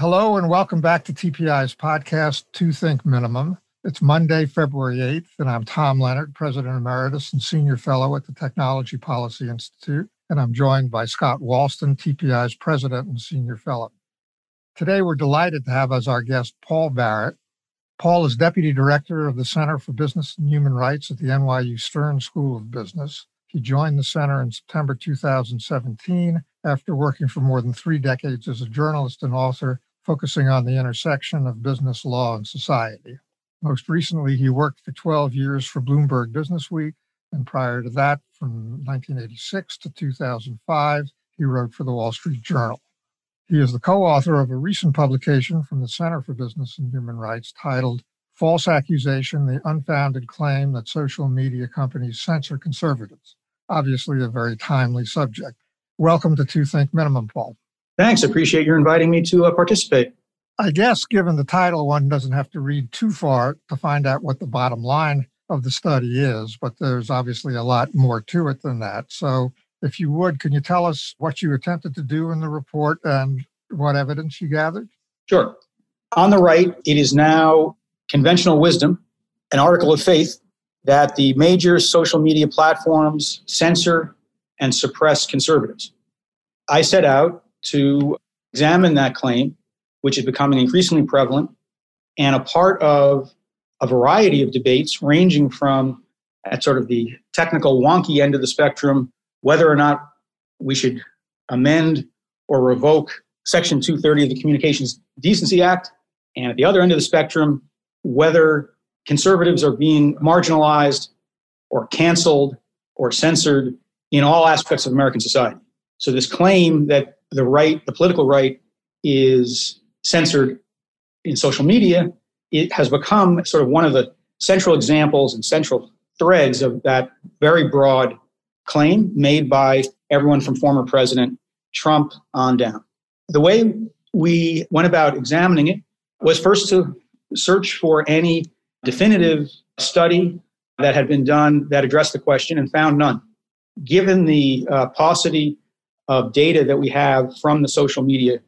Hello and welcome back to TPI's podcast, Two Think Minimum. It's Monday, February 8th, and I'm Tom Lenard, President Emeritus and Senior Fellow at the Technology Policy Institute. And I'm joined by Scott Wallsten, TPI's President and Senior Fellow. Today, we're delighted to have as our guest Paul Barrett. Paul is Deputy Director of the Center for Business and Human Rights at the NYU Stern School of Business. He joined the center in September 2017 after working for more than three decades as a journalist and author focusing on the intersection of business law and society. Most recently, he worked for 12 years for Bloomberg Businessweek, and prior to that, from 1986 to 2005, he wrote for the Wall Street Journal. He is the co author of a recent publication from the Center for Business and Human Rights titled False Accusation The Unfounded Claim That Social Media Companies Censor Conservatives. Obviously, a very timely subject. Welcome to Two Think Minimum, Paul. Thanks. Appreciate you inviting me to uh, participate. I guess, given the title, one doesn't have to read too far to find out what the bottom line of the study is, but there's obviously a lot more to it than that. So, if you would, can you tell us what you attempted to do in the report and what evidence you gathered? Sure. On the right, it is now conventional wisdom, an article of faith, that the major social media platforms censor and suppress conservatives. I set out to examine that claim, which is becoming increasingly prevalent, and a part of a variety of debates ranging from at sort of the technical wonky end of the spectrum, whether or not we should amend or revoke Section 230 of the Communications Decency Act, and at the other end of the spectrum, whether conservatives are being marginalized or canceled or censored in all aspects of American society. So, this claim that the right, the political right, is censored in social media, it has become sort of one of the central examples and central threads of that very broad claim made by everyone from former President Trump on down. The way we went about examining it was first to search for any definitive study that had been done that addressed the question and found none. Given the uh, paucity of data that we have from the social media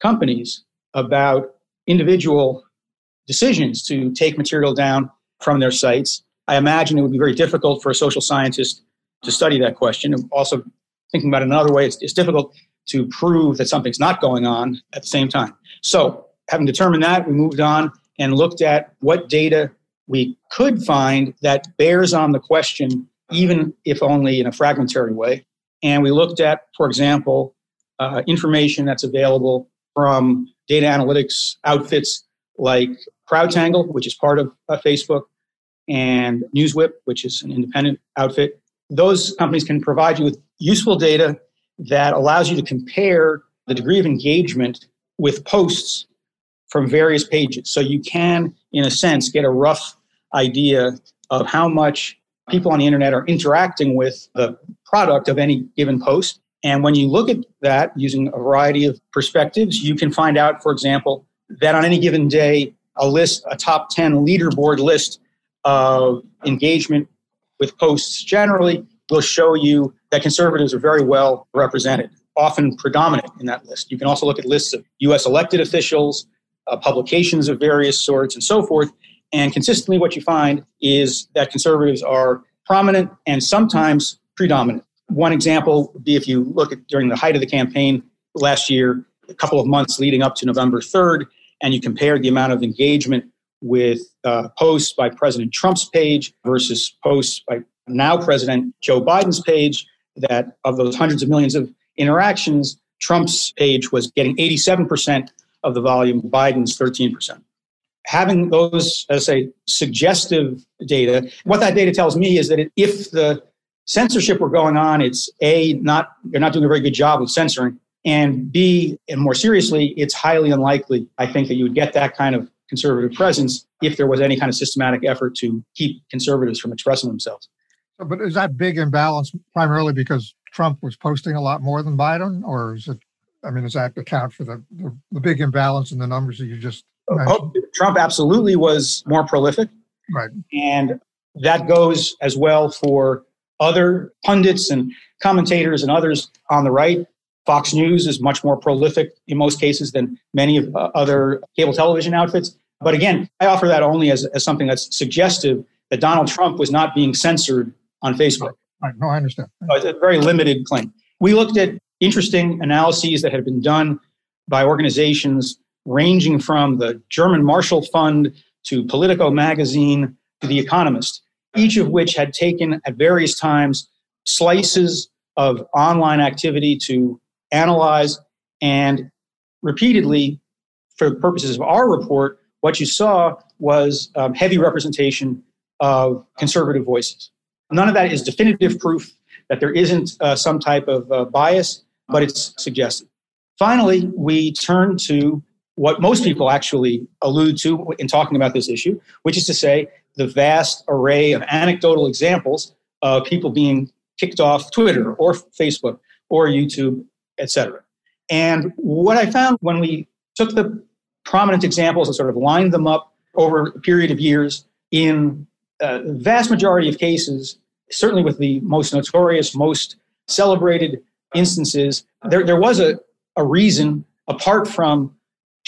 companies about individual decisions to take material down from their sites. I imagine it would be very difficult for a social scientist to study that question. And also, thinking about it another way, it's, it's difficult to prove that something's not going on at the same time. So, having determined that, we moved on and looked at what data we could find that bears on the question, even if only in a fragmentary way. And we looked at, for example, uh, information that's available from data analytics outfits like CrowdTangle, which is part of uh, Facebook, and NewsWhip, which is an independent outfit. Those companies can provide you with useful data that allows you to compare the degree of engagement with posts from various pages. So you can, in a sense, get a rough idea of how much people on the internet are interacting with the product of any given post. And when you look at that using a variety of perspectives, you can find out, for example, that on any given day, a list, a top 10 leaderboard list of engagement with posts generally will show you that conservatives are very well represented, often predominant in that list. You can also look at lists of US elected officials, uh, publications of various sorts, and so forth. And consistently, what you find is that conservatives are prominent and sometimes predominant. One example would be if you look at during the height of the campaign last year, a couple of months leading up to November 3rd, and you compare the amount of engagement with uh, posts by President Trump's page versus posts by now President Joe Biden's page, that of those hundreds of millions of interactions, Trump's page was getting 87% of the volume, Biden's 13% having those, as I say, suggestive data, what that data tells me is that if the censorship were going on, it's A, not they're not doing a very good job of censoring, and B, and more seriously, it's highly unlikely, I think, that you would get that kind of conservative presence if there was any kind of systematic effort to keep conservatives from expressing themselves. But is that big imbalance primarily because Trump was posting a lot more than Biden, or is it? I mean, does that account for the, the, the big imbalance in the numbers that you just Oh, Trump absolutely was more prolific. Right. And that goes as well for other pundits and commentators and others on the right. Fox News is much more prolific in most cases than many of uh, other cable television outfits. But again, I offer that only as, as something that's suggestive that Donald Trump was not being censored on Facebook. Right. No, I understand. So it's a very limited claim. We looked at interesting analyses that had been done by organizations ranging from the German Marshall Fund to Politico magazine to The Economist, each of which had taken at various times slices of online activity to analyze and repeatedly, for the purposes of our report, what you saw was um, heavy representation of conservative voices. None of that is definitive proof that there isn't uh, some type of uh, bias, but it's suggested. Finally, we turn to what most people actually allude to in talking about this issue, which is to say the vast array of anecdotal examples of people being kicked off Twitter or Facebook or YouTube, etc. And what I found when we took the prominent examples and sort of lined them up over a period of years in uh, the vast majority of cases, certainly with the most notorious, most celebrated instances, there, there was a, a reason apart from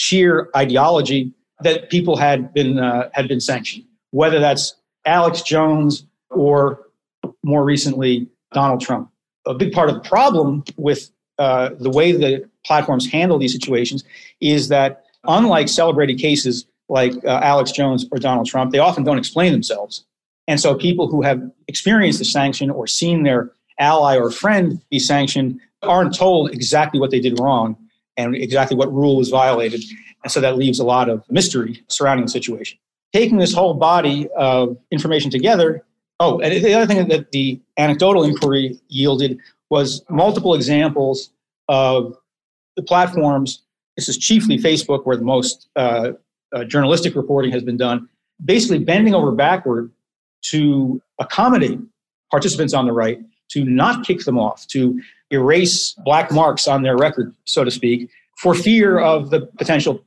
sheer ideology that people had been uh, had been sanctioned, whether that's Alex Jones or more recently Donald Trump. A big part of the problem with uh, the way the platforms handle these situations is that unlike celebrated cases like uh, Alex Jones or Donald Trump, they often don't explain themselves. And so people who have experienced the sanction or seen their ally or friend be sanctioned aren't told exactly what they did wrong and exactly what rule was violated. And so that leaves a lot of mystery surrounding the situation. Taking this whole body of information together, oh, and the other thing that the anecdotal inquiry yielded was multiple examples of the platforms. This is chiefly Facebook, where the most uh, uh, journalistic reporting has been done, basically bending over backward to accommodate participants on the right, to not kick them off, to erase black marks on their record, so to speak, for fear of the potential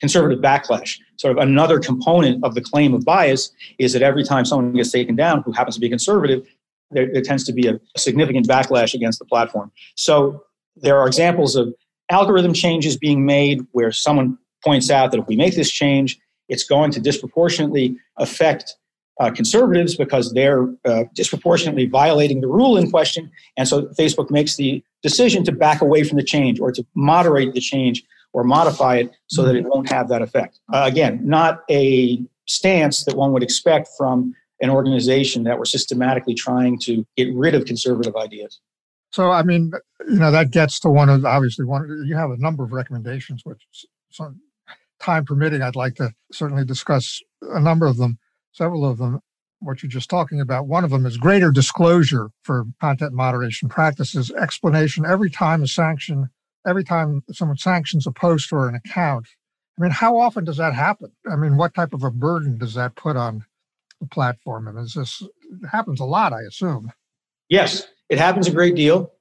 conservative backlash. Sort of another component of the claim of bias is that every time someone gets taken down who happens to be conservative, there, there tends to be a, a significant backlash against the platform. So there are examples of algorithm changes being made where someone points out that if we make this change, it's going to disproportionately affect uh, conservatives because they're uh, disproportionately violating the rule in question. And so Facebook makes the decision to back away from the change or to moderate the change or modify it so that it mm-hmm. won't have that effect. Uh, again, not a stance that one would expect from an organization that were systematically trying to get rid of conservative ideas. So, I mean, you know, that gets to one of obviously one. You have a number of recommendations, which, some time permitting, I'd like to certainly discuss a number of them several of them, what you're just talking about. One of them is greater disclosure for content moderation practices, explanation every time a sanction, every time someone sanctions a post or an account. I mean, how often does that happen? I mean, what type of a burden does that put on the platform? And is this happens a lot, I assume? Yes, it happens a great deal.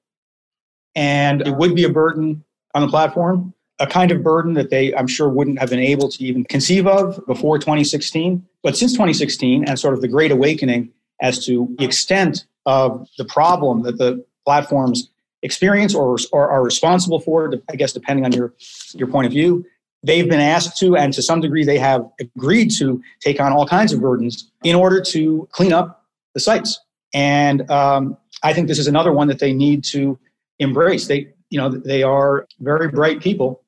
And it would be a burden on the platform a kind of burden that they, I'm sure, wouldn't have been able to even conceive of before 2016. But since 2016 and sort of the great awakening as to the extent of the problem that the platforms experience or, or are responsible for, I guess, depending on your, your point of view, they've been asked to, and to some degree, they have agreed to take on all kinds of burdens in order to clean up the sites. And um, I think this is another one that they need to embrace. They, you know, they are very bright people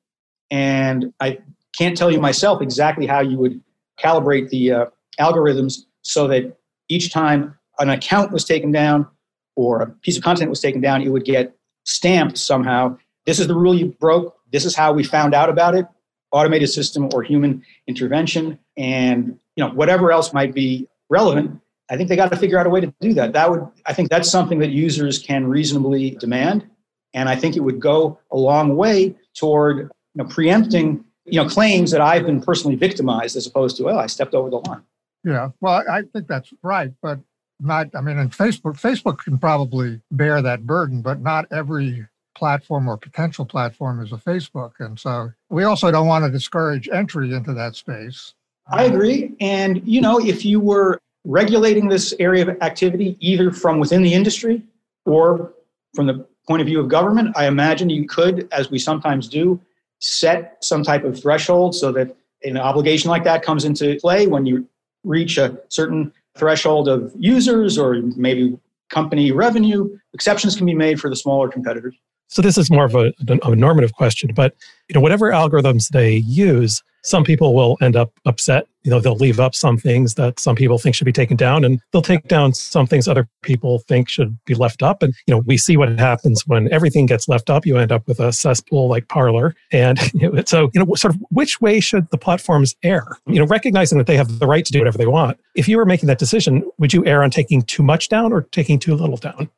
and I can't tell you myself exactly how you would calibrate the uh, algorithms so that each time an account was taken down or a piece of content was taken down, it would get stamped somehow. This is the rule you broke. This is how we found out about it. Automated system or human intervention, and you know whatever else might be relevant. I think they got to figure out a way to do that. That would, I think, that's something that users can reasonably demand, and I think it would go a long way toward know, preempting you know claims that I've been personally victimized as opposed to oh I stepped over the line. Yeah, well, I think that's right, but not. I mean, in Facebook, Facebook can probably bear that burden, but not every platform or potential platform is a Facebook, and so we also don't want to discourage entry into that space. I agree, and you know, if you were regulating this area of activity either from within the industry or from the point of view of government, I imagine you could, as we sometimes do, set some type of threshold so that an obligation like that comes into play when you reach a certain threshold of users or maybe company revenue. Exceptions can be made for the smaller competitors. So this is more of a, a normative question, but you know whatever algorithms they use, some people will end up upset. You know, they'll leave up some things that some people think should be taken down, and they'll take down some things other people think should be left up. And you know, we see what happens when everything gets left up. You end up with a cesspool like Parler And you know, so, you know, sort of which way should the platforms err? You know, recognizing that they have the right to do whatever they want. If you were making that decision, would you err on taking too much down or taking too little down?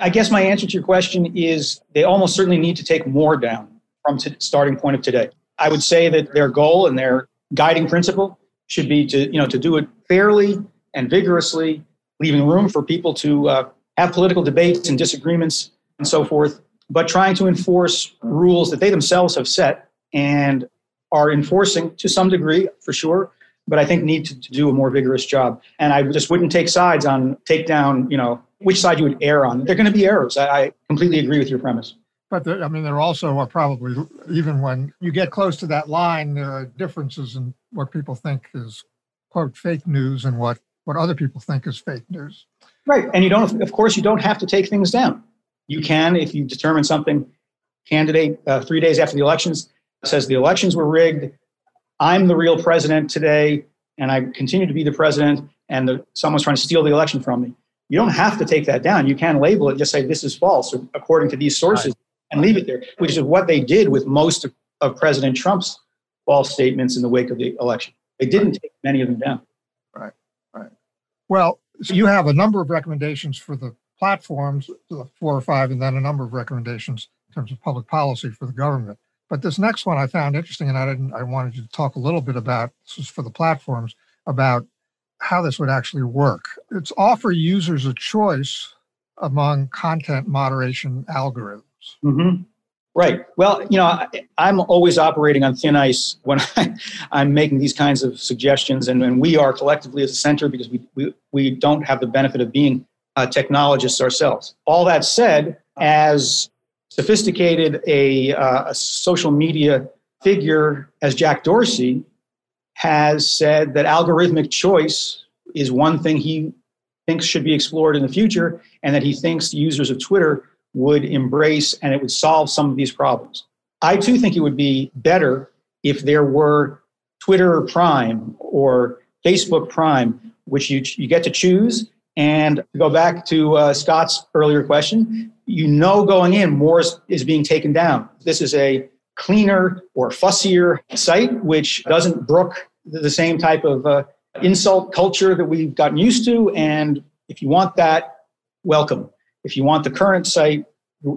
I guess my answer to your question is they almost certainly need to take more down from t- starting point of today. I would say that their goal and their guiding principle should be to you know to do it fairly and vigorously, leaving room for people to uh, have political debates and disagreements and so forth, but trying to enforce rules that they themselves have set and are enforcing to some degree for sure but I think need to, to, do a more vigorous job. And I just wouldn't take sides on take down, you know, which side you would err on. They're going to be errors. I, I completely agree with your premise. But I mean, there also are probably even when you get close to that line, there are differences in what people think is quote fake news and what what other people think is fake news. Right, and you don't. Of course, you don't have to take things down. You can if you determine something. Candidate uh, three days after the elections says the elections were rigged I'm the real president today, and I continue to be the president, and the, someone's trying to steal the election from me. You don't have to take that down. You can label it, just say this is false according to these sources, right. And leave it there, which is what they did with most of, of President Trump's false statements in the wake of the election. They didn't right. take many of them down. Right, right. Well, so you have a number of recommendations for the platforms, four or five, and then a number of recommendations in terms of public policy for the government. But this next one I found interesting, and I didn't. I wanted you to talk a little bit about this is for the platforms about how this would actually work. It's offer users a choice among content moderation algorithms. Mm-hmm. Right. Well, you know, I, am always operating on thin ice when I, am making these kinds of suggestions, and, and we are collectively as a center because we, we, we don't have the benefit of being uh, technologists ourselves. All that said, as sophisticated a, uh, a social media figure as Jack Dorsey has said that algorithmic choice is one thing he thinks should be explored in the future, and that he thinks users of Twitter would embrace and it would solve some of these problems. I too think it would be better if there were Twitter Prime or Facebook Prime, which you, you get to choose. And to go back to uh, Scott's earlier question, you know going in more is, is being taken down. This is a cleaner or fussier site, which doesn't brook the same type of uh, insult culture that we've gotten used to. And if you want that, welcome. If you want the current site,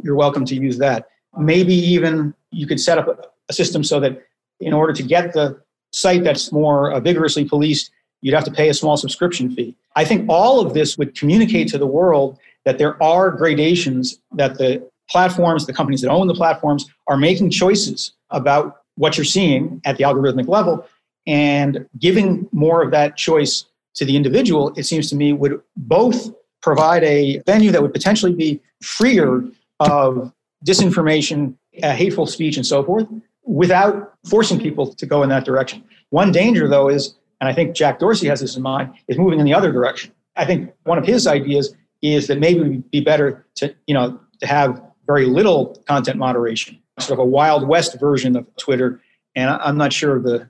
you're welcome to use that. Maybe even you could set up a, system so that in order to get the site that's more uh, vigorously policed, you'd have to pay a small subscription fee. I think all of this would communicate to the world that there are gradations that the platforms, the companies that own the platforms, are making choices about what you're seeing at the algorithmic level and giving more of that choice to the individual, it seems to me, would both provide a venue that would potentially be freer of disinformation, uh, hateful speech, and so forth, without forcing people to go in that direction. One danger, though, is, and I think Jack Dorsey has this in mind, is moving in the other direction. I think one of his ideas is that maybe it would be better to, you know, to have very little content moderation, sort of a Wild West version of Twitter. And I'm not sure of the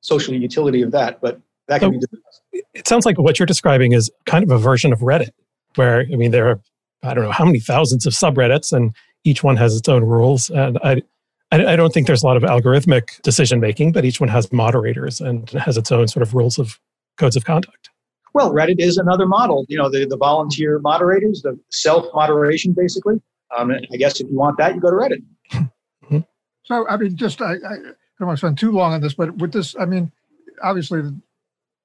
social utility of that, but that can so, be It sounds like what you're describing is kind of a version of Reddit, where, I mean, there are, I don't know how many thousands of subreddits, and each one has its own rules. And I, I don't think there's a lot of algorithmic decision making, but each one has moderators and has its own sort of rules of codes of conduct. Well, Reddit is another model. You know, the, the volunteer moderators, the self moderation, basically. Um, I guess if you want that, you go to Reddit. Mm-hmm. So, I mean, just I, I don't want to spend too long on this, but with this, I mean, obviously,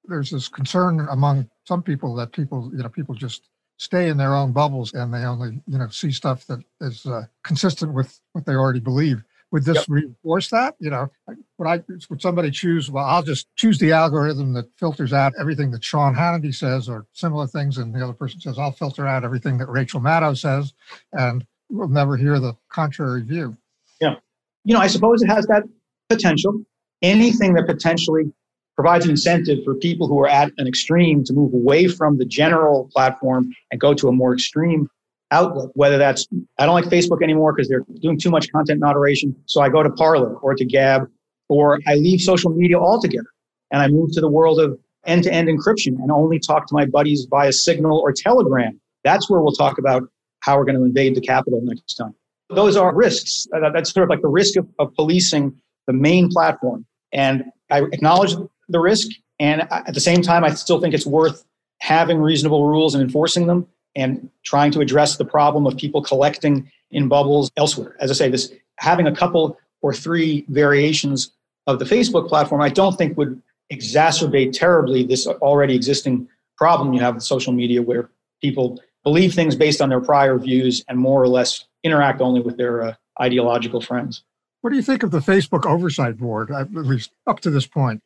there's this concern among some people that people, you know, people just stay in their own bubbles and they only, you know, see stuff that is uh, consistent with what they already believe. Would this yep. reinforce that? You know, would I would somebody choose? Well, I'll just choose the algorithm that filters out everything that Sean Hannity says or similar things, and the other person says I'll filter out everything that Rachel Maddow says, and we'll never hear the contrary view. Yeah. You know, I suppose it has that potential. Anything that potentially provides an incentive for people who are at an extreme to move away from the general platform and go to a more extreme outlet, whether that's, I don't like Facebook anymore because they're doing too much content moderation. So I go to Parler or to Gab, or I leave social media altogether and I move to the world of end to end encryption and only talk to my buddies via Signal or Telegram. That's where we'll talk about how we're going to invade the Capitol next time. Those are risks. That's sort of like the risk of, of policing the main platform. And I acknowledge the risk. And at the same time, I still think it's worth having reasonable rules and enforcing them and trying to address the problem of people collecting in bubbles elsewhere. As I say, this having a couple or three variations of the Facebook platform, I don't think would exacerbate terribly this already existing problem you have with social media where people believe things based on their prior views and more or less interact only with their uh, ideological friends. What do you think of the Facebook Oversight Board, at least up to this point?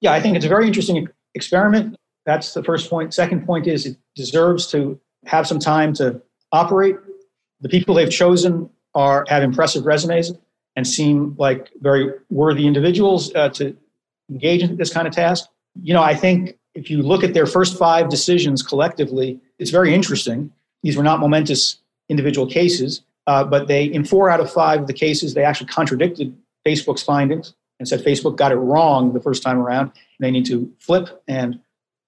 Yeah, I think it's a very interesting experiment. That's the first point. Second point is it deserves to have some time to operate. The people they've chosen are have impressive resumes and seem like very worthy individuals uh, to engage in this kind of task. You know, I think if you look at their first five decisions collectively, it's very interesting. These were not momentous individual cases, uh, but they, in four out of five of the cases, they actually contradicted Facebook's findings and said Facebook got it wrong the first time around. They need to flip and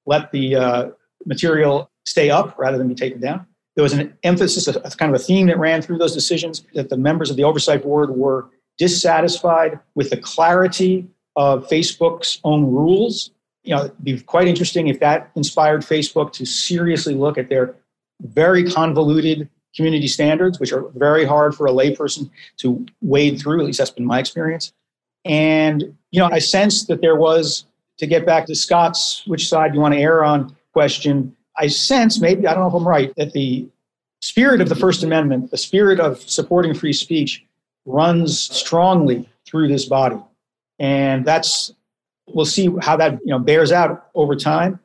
let the uh, material stay up rather than be taken down. There was an emphasis, a, a kind of a theme that ran through those decisions that the members of the oversight board were dissatisfied with the clarity of Facebook's own rules. You know, it'd be quite interesting if that inspired Facebook to seriously look at their very convoluted community standards, which are very hard for a layperson to wade through. At least that's been my experience. And, you know, I sensed that there was, to get back to Scott's, which side you want to err on question, I sense, maybe, I don't know if I'm right, that the spirit of the First Amendment, the spirit of supporting free speech, runs strongly through this body. And that's, we'll see how that, you know, bears out over time.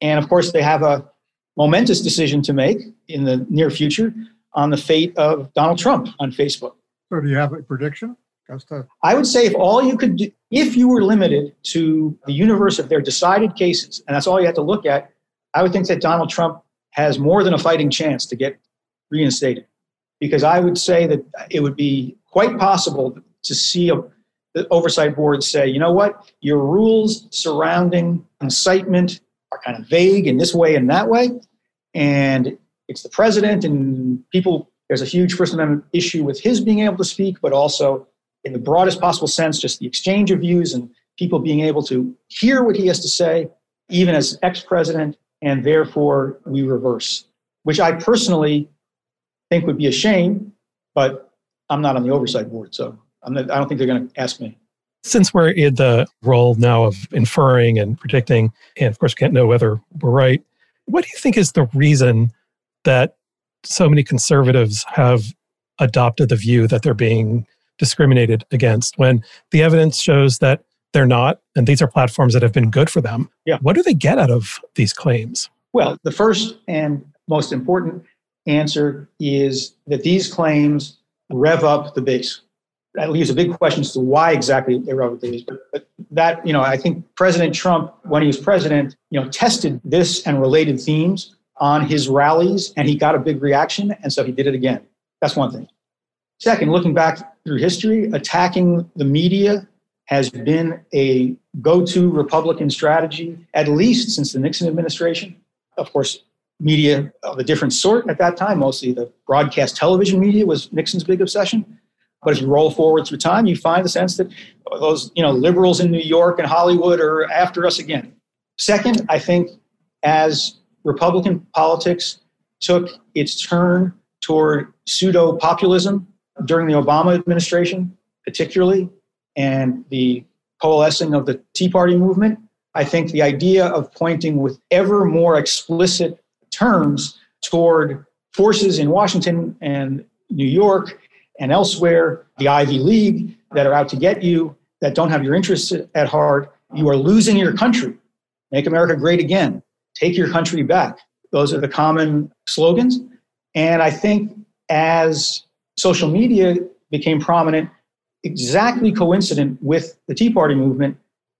And of course, they have a momentous decision to make in the near future on the fate of Donald Trump on Facebook. So, do you have a prediction? I would say if all you could do, if you were limited to the universe of their decided cases, and that's all you had to look at, I would think that Donald Trump has more than a fighting chance to get reinstated. Because I would say that it would be quite possible to see a, the oversight board say, you know what, your rules surrounding incitement are kind of vague in this way and that way. And it's the president and people, there's a huge First Amendment issue with his being able to speak, but also in the broadest possible sense, just the exchange of views and people being able to hear what he has to say, even as ex president, and therefore we reverse, which I personally think would be a shame, but I'm not on the oversight board, so not, i don't think they're going to ask me. Since we're in the role now of inferring and predicting, and of course, can't know whether we're right, what do you think is the reason that so many conservatives have adopted the view that they're being discriminated against when the evidence shows that they're not and these are platforms that have been good for them. Yeah. what do they get out of these claims? Well the first and most important answer is that these claims rev up the base. That leaves a big question as to why exactly they rev up the base. But, but that you know i think president trump when he was president you know tested this and related themes on his rallies and he got a big reaction and so he did it again. That's one thing. Second, looking back through history, attacking the media has been a go to Republican strategy, at least since the Nixon administration. Of course, media of a different sort at that time, mostly the broadcast television media was Nixon's big obsession. But as you roll forward through time, you find the sense that those you know liberals in New York and Hollywood are after us again. Second, I think as Republican politics took its turn toward pseudo populism during the Obama administration, particularly, and the coalescing of the Tea Party movement, I think the idea of pointing with ever more explicit terms toward forces in Washington and New York and elsewhere, the Ivy League, that are out to get you, that don't have your interests at heart, you are losing your country. Make America great again. Take your country back. Those are the common slogans. And I think as social media became prominent, exactly coincident with the Tea Party movement,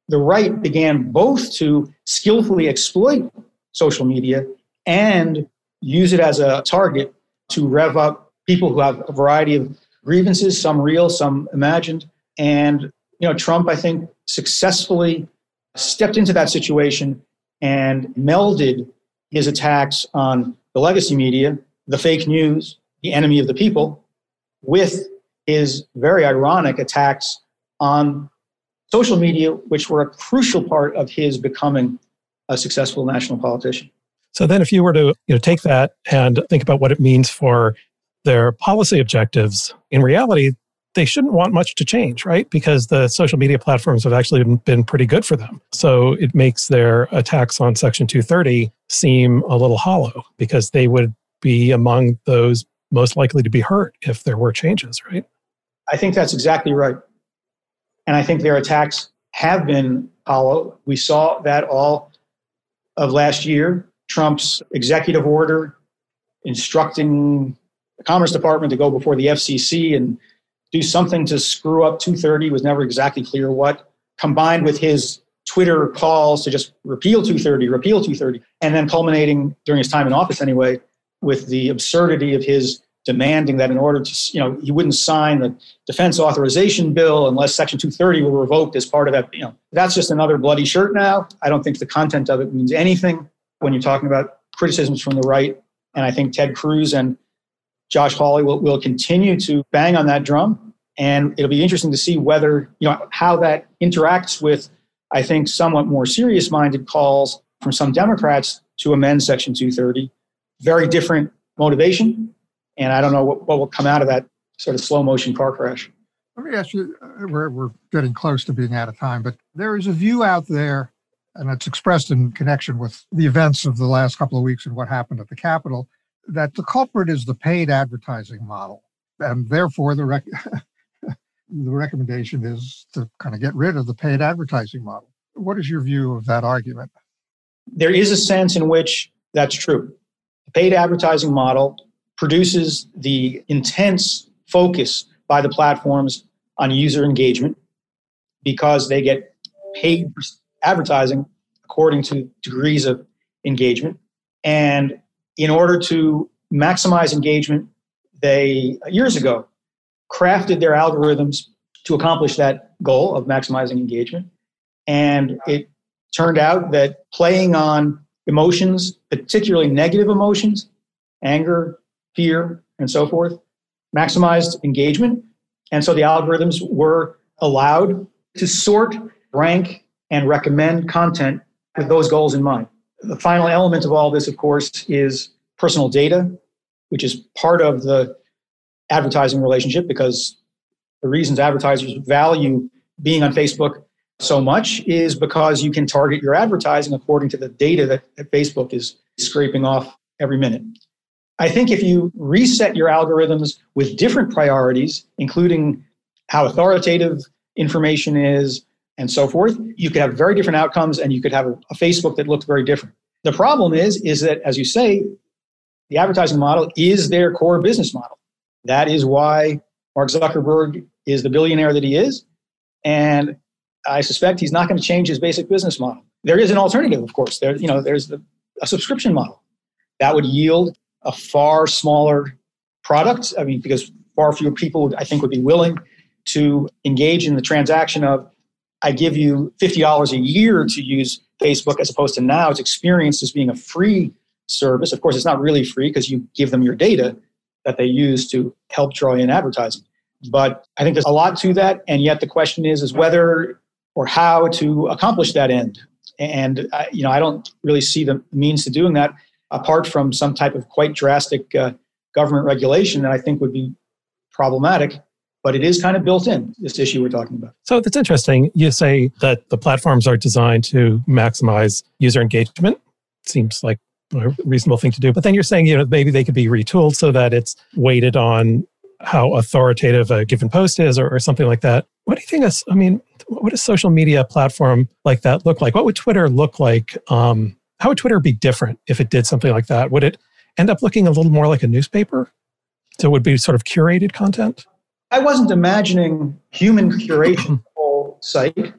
the right began both to skillfully exploit social media and use it as a target to rev up people who have a variety of grievances, some real, some imagined. And, you know, Trump, I think, successfully stepped into that situation and melded his attacks on the legacy media, the fake news, the enemy of the people, with his very ironic attacks on social media, which were a crucial part of his becoming a successful national politician. So then, if you were to you know, take that and think about what it means for their policy objectives, in reality, they shouldn't want much to change, right? Because the social media platforms have actually been pretty good for them. So it makes their attacks on Section 230 seem a little hollow because they would be among those most likely to be hurt if there were changes, right? I think that's exactly right. And I think their attacks have been hollow. We saw that all of last year. Trump's executive order instructing the Commerce Department to go before the FCC and do something to screw up 230 was never exactly clear what, combined with his Twitter calls to just repeal 230, repeal 230, and then culminating during his time in office anyway with the absurdity of his demanding that in order to, you know, he wouldn't sign the defense authorization bill unless Section 230 were revoked as part of that. You know, that's just another bloody shirt now. I don't think the content of it means anything when you're talking about criticisms from the right. And I think Ted Cruz and Josh Hawley will, will continue to bang on that drum. And it'll be interesting to see whether, you know, how that interacts with, I think, somewhat more serious minded calls from some Democrats to amend Section 230. Very different motivation. And I don't know what, what will come out of that sort of slow motion car crash. Let me ask you, uh, we're, we're getting close to being out of time, but there is a view out there, and it's expressed in connection with the events of the last couple of weeks and what happened at the Capitol, that the culprit is the paid advertising model. And therefore, the, rec- the recommendation is to kind of get rid of the paid advertising model. What is your view of that argument? There is a sense in which that's true. Paid advertising model produces the intense focus by the platforms on user engagement because they get paid for advertising according to degrees of engagement. And in order to maximize engagement, they years ago crafted their algorithms to accomplish that goal of maximizing engagement. And it turned out that playing on emotions, particularly negative emotions, anger, fear, and so forth, maximized engagement. And so the algorithms were allowed to sort, rank, and recommend content with those goals in mind. The final element of all this, of course, is personal data, which is part of the advertising relationship because the reasons advertisers value being on Facebook so much is because you can target your advertising according to the data that, that Facebook is scraping off every minute. I think if you reset your algorithms with different priorities, including how authoritative information is and so forth, you could have very different outcomes and you could have a, a Facebook that looked very different. The problem is, is that, as you say, the advertising model is their core business model. That is why Mark Zuckerberg is the billionaire that he is. And I suspect he's not going to change his basic business model. There is an alternative, of course. There, you know, there's the, a subscription model that would yield a far smaller product. I mean, because far fewer people, I think, would be willing to engage in the transaction of I give you $50 a year to use Facebook as opposed to now it's experienced as being a free service. Of course, it's not really free because you give them your data that they use to help draw in advertising. But I think there's a lot to that. And yet the question is, is whether or how to accomplish that end. And, you know, I don't really see the means to doing that apart from some type of quite drastic uh, government regulation that I think would be problematic. But it is kind of built in, this issue we're talking about. So that's interesting. You say that the platforms are designed to maximize user engagement. Seems like a reasonable thing to do. But then you're saying, you know, maybe they could be retooled so that it's weighted on how authoritative a given post is or, or something like that. What do you think is, I mean, what does social media platform like that look like? What would Twitter look like um, how would Twitter be different if it did something like that? Would it end up looking a little more like a newspaper? So it would be sort of curated content? I wasn't imagining human curation whole site.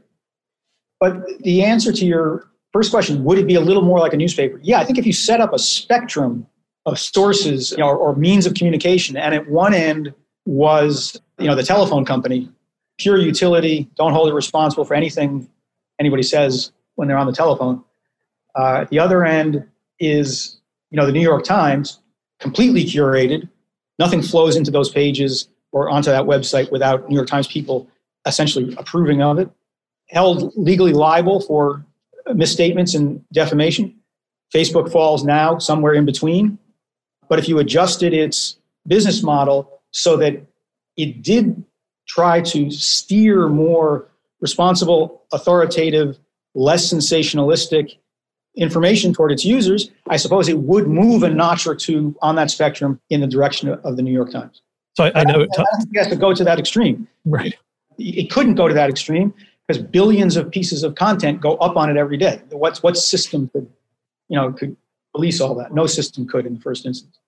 But the answer to your first question, would it be a little more like a newspaper? Yeah, I think if you set up a spectrum of sources you know, or, or means of communication, and at one end was you know the telephone company, pure utility, don't hold it responsible for anything anybody says when they're on the telephone. Uh, the other end is you know the New York Times, completely curated. Nothing flows into those pages or onto that website without New York Times people essentially approving of it. Held legally liable for misstatements and defamation. Facebook falls now somewhere in between. But if you adjusted its business model so that it did try to steer more responsible, authoritative, less sensationalistic information toward its users, I suppose it would move a notch or two on that spectrum in the direction of the New York Times. So I, I know it has to go to that extreme. Right. It couldn't go to that extreme because billions of pieces of content go up on it every day. What's what system could, you know, could police all that? No system could in the first instance.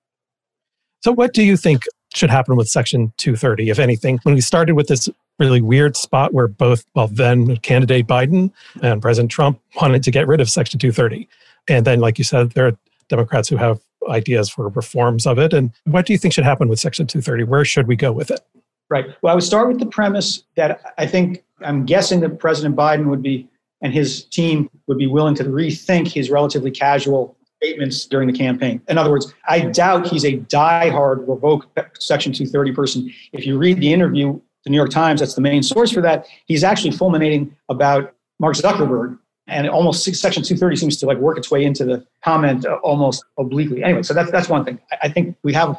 So what do you think should happen with Section 230, if anything? When we started with this really weird spot where both, well, then candidate Biden and President Trump wanted to get rid of Section 230. And then, like you said, there are Democrats who have ideas for reforms of it. And what do you think should happen with Section 230? Where should we go with it? Right. Well, I would start with the premise that I think I'm guessing that President Biden would be and his team would be willing to rethink his relatively casual statements during the campaign. In other words, I doubt he's a die-hard revoke Section 230 person. If you read the interview, the New York Times, that's the main source for that, he's actually fulminating about Mark Zuckerberg. And almost Section 230 seems to like work its way into the comment uh, almost obliquely. Anyway, so that's, that's one thing. I think we have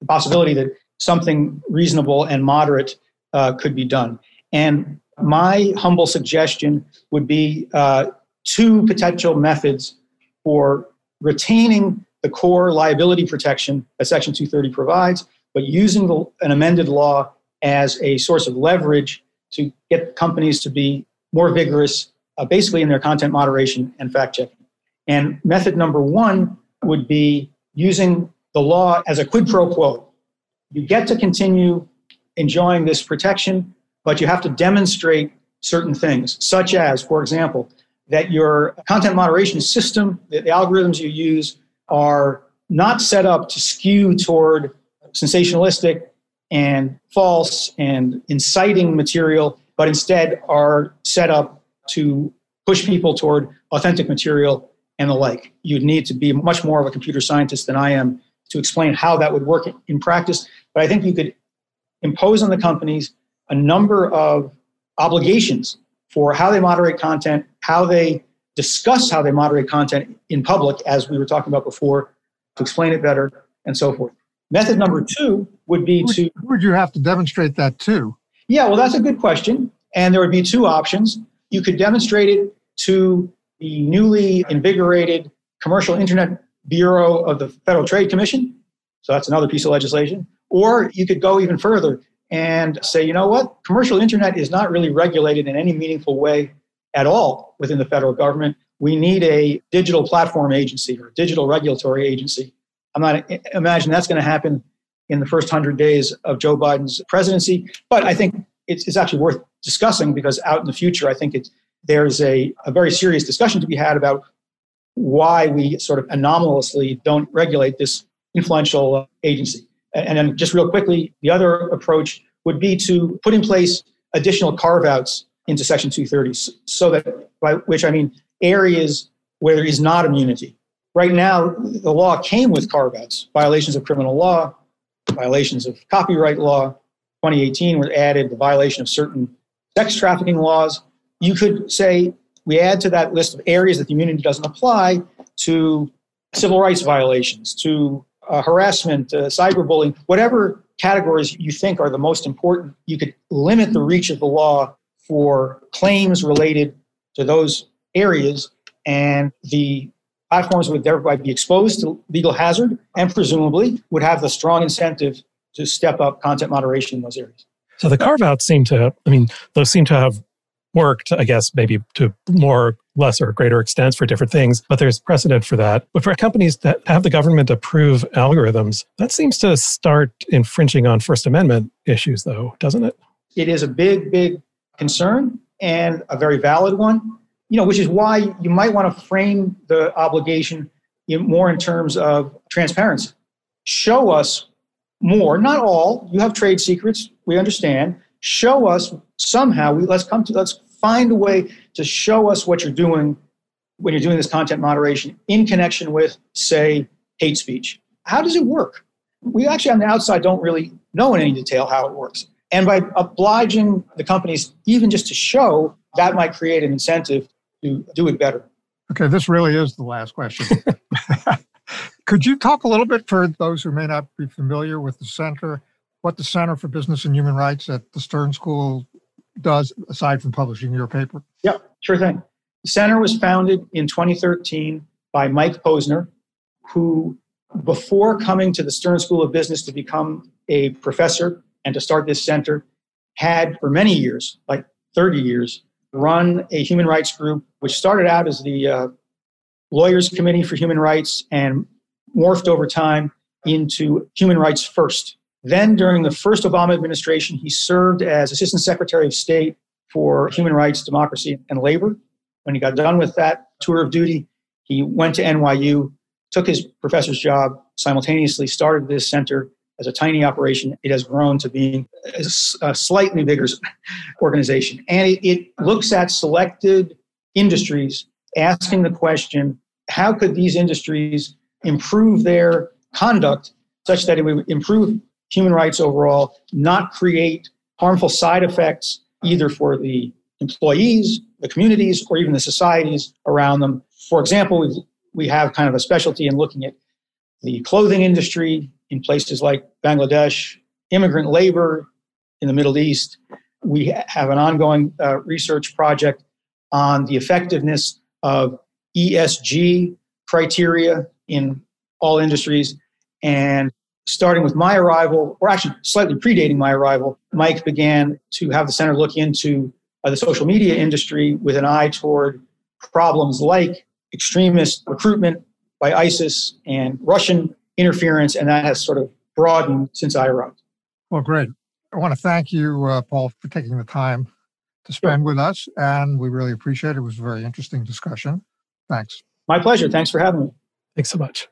the possibility that something reasonable and moderate uh, could be done. And my humble suggestion would be uh, two potential methods for retaining the core liability protection that Section 230 provides, but using the, an amended law as a source of leverage to get companies to be more vigorous, uh, basically in their content moderation and fact checking. And method number one would be using the law as a quid pro quo. You get to continue enjoying this protection, but you have to demonstrate certain things, such as, for example, that your content moderation system, the, the algorithms you use, are not set up to skew toward sensationalistic and false and inciting material, but instead are set up to push people toward authentic material and the like. You'd need to be much more of a computer scientist than I am to explain how that would work in practice. But I think you could impose on the companies a number of obligations for how they moderate content, how they discuss how they moderate content in public, as we were talking about before, to explain it better, and so forth. Method number two would be who, to. Who would you have to demonstrate that to? Yeah, well, that's a good question. And there would be two options. You could demonstrate it to the newly invigorated Commercial Internet Bureau of the Federal Trade Commission. So that's another piece of legislation. Or you could go even further and say, you know what, commercial internet is not really regulated in any meaningful way at all within the federal government. We need a digital platform agency or a digital regulatory agency. I'm not imagine that's going to happen in the first 100 days of Joe Biden's presidency, but I think it's, it's actually worth discussing because out in the future, I think it's, there's a, a very serious discussion to be had about why we sort of anomalously don't regulate this influential uh, agency. And then just real quickly, the other approach would be to put in place additional carve outs into Section 230, so that by which I mean areas where there is not immunity. Right now, the law came with carve outs, violations of criminal law, violations of copyright law. 2018 was added the violation of certain sex trafficking laws. You could say we add to that list of areas that the immunity doesn't apply to civil rights violations, to uh, harassment, uh, cyberbullying, whatever categories you think are the most important, you could limit the reach of the law for claims related to those areas, and the platforms would thereby be exposed to legal hazard and presumably would have the strong incentive to step up content moderation in those areas. So the carve outs seem to, I mean, those seem to have worked, I guess, maybe to more lesser or greater extents for different things, but there's precedent for that. But for companies that have the government approve algorithms, that seems to start infringing on First Amendment issues, though, doesn't it? It is a big, big concern and a very valid one, you know, which is why you might want to frame the obligation more in terms of transparency. Show us more, not all. You have trade secrets, we understand. Show us somehow. We, let's come to let's find a way to show us what you're doing when you're doing this content moderation in connection with, say, hate speech. How does it work? We actually on the outside don't really know in any detail how it works. And by obliging the companies, even just to show, that might create an incentive to do it better. Okay, this really is the last question. Could you talk a little bit for those who may not be familiar with the center, what the Center for Business and Human Rights at the Stern School does aside from publishing your paper? Yeah, sure thing. The center was founded in 2013 by Mike Posner, who, before coming to the Stern School of Business to become a professor and to start this center, had for many years, like 30 years, run a human rights group, which started out as the uh, Lawyers Committee for Human Rights and morphed over time into Human Rights First. Then, during the first Obama administration, he served as Assistant Secretary of State for Human Rights, Democracy, and Labor. When he got done with that tour of duty, he went to NYU, took his professor's job, simultaneously started this center as a tiny operation. It has grown to being a slightly bigger organization. And it, it looks at selected industries, asking the question how could these industries improve their conduct such that it would improve human rights overall, not create harmful side effects either for the employees, the communities, or even the societies around them. For example, we we have kind of a specialty in looking at the clothing industry in places like Bangladesh, immigrant labor in the Middle East. We have an ongoing uh, research project on the effectiveness of ESG criteria in all industries. And starting with my arrival, or actually slightly predating my arrival, Mike began to have the center look into uh, the social media industry with an eye toward problems like extremist recruitment by ISIS and Russian interference, and that has sort of broadened since I arrived. Well, great. I want to thank you, uh, Paul, for taking the time to spend sure. with us, and we really appreciate it. It was a very interesting discussion. Thanks. My pleasure. Thanks for having me. Thanks so much.